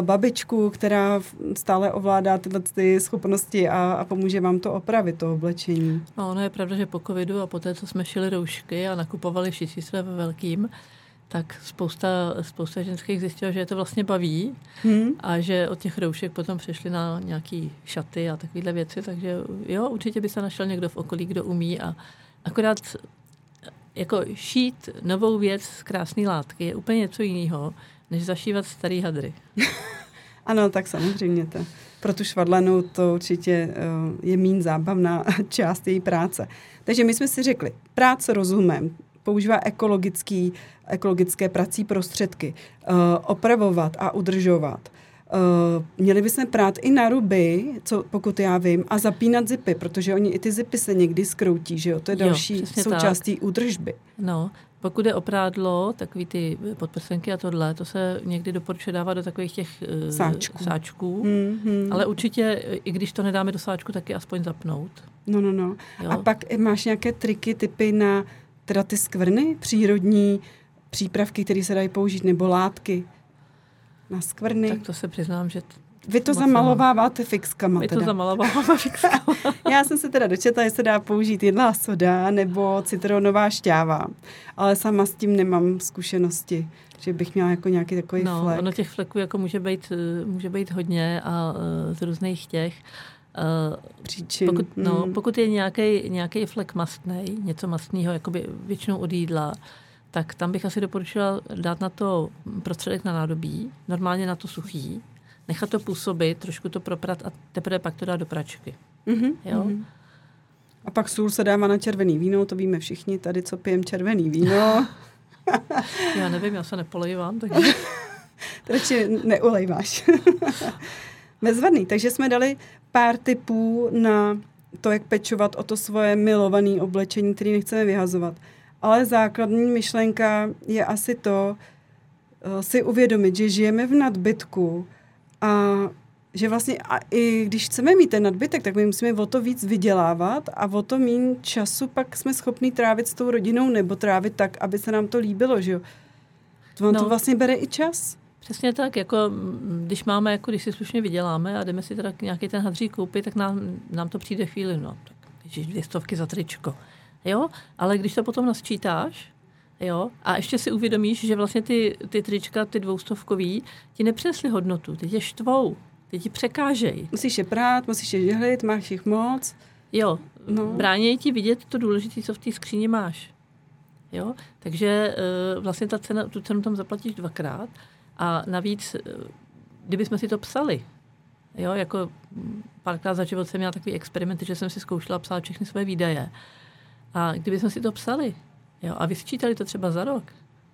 babičku, která stále ovládá tyhle ty schopnosti a, a pomůže vám to opravit, to oblečení. No, ono je pravda, že po covidu a po té, co jsme šili roušky a nakupovali všichni své ve velkým, tak spousta, spousta ženských zjistila, že je to vlastně baví hmm. a že od těch roušek potom přešli na nějaký šaty a takovéhle věci, takže jo, určitě by se našel někdo v okolí, kdo umí a akorát jako šít novou věc z krásné látky je úplně něco jiného, než zašívat starý hadry. ano, tak samozřejmě to. Pro tu švadlenu to určitě uh, je méně zábavná část její práce. Takže my jsme si řekli, práce rozumem, používá ekologický, ekologické prací prostředky, uh, opravovat a udržovat. Uh, měli bychom prát i na ruby, co, pokud já vím, a zapínat zipy, protože oni i ty zipy se někdy skroutí, že jo? To je další jo, součástí tak. údržby. No, pokud je oprádlo, takový ty podprsenky a tohle, to se někdy doporučuje dávat do takových těch uh, sáčků, sáčků mm-hmm. ale určitě, i když to nedáme do sáčku, taky aspoň zapnout. No, no, no. Jo? A pak máš nějaké triky, typy na teda ty skvrny, přírodní přípravky, které se dají použít, nebo látky na skvrny? Tak to se přiznám, že vy to zamalováváte fixkama My teda. to zamalováváme fixkama. Já jsem se teda dočetla, se dá použít jedná soda nebo citronová šťáva, ale sama s tím nemám zkušenosti, že bych měla jako nějaký takový no, flek. Ono těch fleků jako může být, může být hodně a uh, z různých těch. Uh, Příčin. Pokud, no, hmm. pokud je nějaký flek mastný, něco mastného, jakoby většinou od jídla, tak tam bych asi doporučila dát na to prostředek na nádobí, normálně na to suchý, nechat to působit, trošku to proprat a teprve pak to dát do pračky. Mm-hmm. Jo? Mm-hmm. A pak sůl se dává na červený víno, to víme všichni tady, co pijem červený víno. já nevím, já se nepolejvám, takže... Radši neulejváš. Bezvadný, takže jsme dali pár tipů na to, jak pečovat o to svoje milované oblečení, které nechceme vyhazovat. Ale základní myšlenka je asi to, uh, si uvědomit, že žijeme v nadbytku a že vlastně a i když chceme mít ten nadbytek, tak my musíme o to víc vydělávat a o to méně času pak jsme schopni trávit s tou rodinou nebo trávit tak, aby se nám to líbilo, že jo. To vám no. to vlastně bere i čas. Přesně tak, jako když máme, jako když si slušně vyděláme a jdeme si teda nějaký ten hadřík koupit, tak nám, nám to přijde chvíli, no, tak dvě stovky za tričko. Jo, ale když to potom nasčítáš, jo, a ještě si uvědomíš, že vlastně ty, ty trička, ty dvoustovkový, ti nepřinesly hodnotu, ty tě štvou, ty ti překážejí. Musíš je prát, musíš je žehlit, máš jich moc. Jo, no. bránějí ti vidět to důležité, co v té skříni máš. Jo, takže uh, vlastně ta cena, tu cenu tam zaplatíš dvakrát a navíc, uh, kdybychom si to psali, jo, jako párkrát za život jsem měla takový experiment, že jsem si zkoušela psát všechny své výdaje. A kdybychom si to psali jo, a vysčítali to třeba za rok,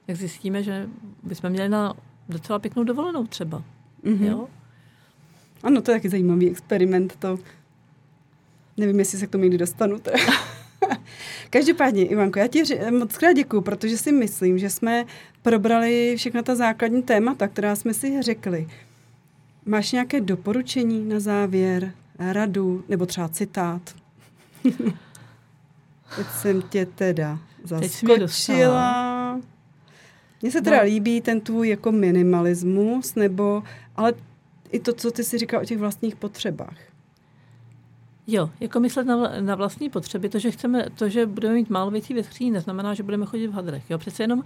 tak zjistíme, že bychom měli na docela pěknou dovolenou třeba. Mm-hmm. Jo? Ano, to je taky zajímavý experiment. To nevím, jestli se k tomu někdy dostanu. Každopádně, Ivanko, já ti moc krát děkuju, protože si myslím, že jsme probrali všechna ta základní témata, která jsme si řekli. Máš nějaké doporučení na závěr, radu nebo třeba citát? Teď jsem tě teda zaskočila. Mně se teda no. líbí ten tvůj jako minimalismus, nebo, ale i to, co ty si říkal o těch vlastních potřebách. Jo, jako myslet na, na vlastní potřeby, to, že chceme, to, že budeme mít málo věcí ve skříni, neznamená, že budeme chodit v hadrech. Jo, přece jenom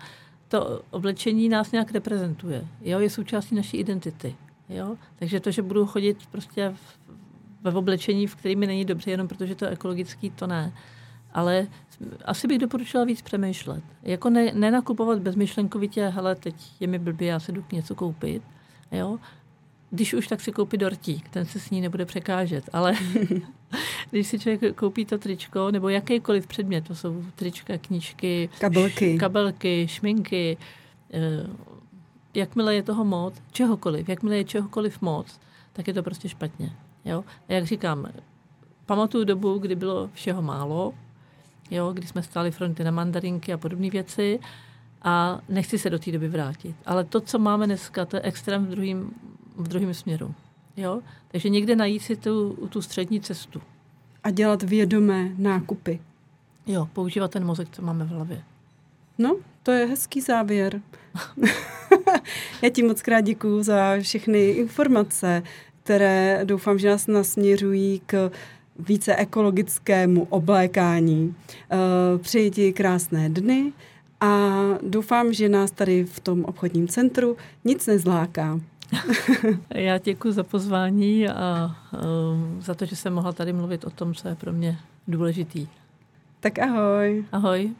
to oblečení nás nějak reprezentuje. Jo, je součástí naší identity. Jo, takže to, že budu chodit prostě v, ve oblečení, v kterými není dobře, jenom protože to je ekologický, to ne ale asi bych doporučila víc přemýšlet. Jako ne, nenakupovat bezmyšlenkovitě, hele, teď je mi blbě, já se jdu něco koupit, jo. Když už, tak si koupí dortík, ten se s ní nebude překážet, ale když si člověk koupí to tričko, nebo jakýkoliv předmět, to jsou trička, knížky, kabelky, š, kabelky šminky, eh, jakmile je toho moc, čehokoliv, jakmile je čehokoliv moc, tak je to prostě špatně. Jo? A jak říkám, pamatuju dobu, kdy bylo všeho málo, jo, kdy jsme stáli fronty na mandarinky a podobné věci a nechci se do té doby vrátit. Ale to, co máme dneska, to je extrém v druhém v druhém směru. Jo? Takže někde najít si tu, tu střední cestu. A dělat vědomé nákupy. Jo, používat ten mozek, co máme v hlavě. No, to je hezký závěr. Já ti moc krát děkuju za všechny informace, které doufám, že nás nasměřují k více ekologickému oblékání. Eh, přeji ti krásné dny a doufám, že nás tady v tom obchodním centru nic nezláká. Já děkuji za pozvání a eh, za to, že jsem mohla tady mluvit o tom, co je pro mě důležitý. Tak ahoj. Ahoj.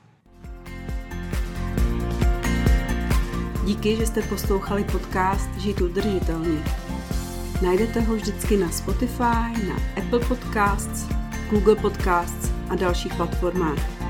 Díky, že jste poslouchali podcast Žít udržitelně. Najdete ho vždycky na Spotify, na Apple Podcasts, Google Podcasts a dalších platformách.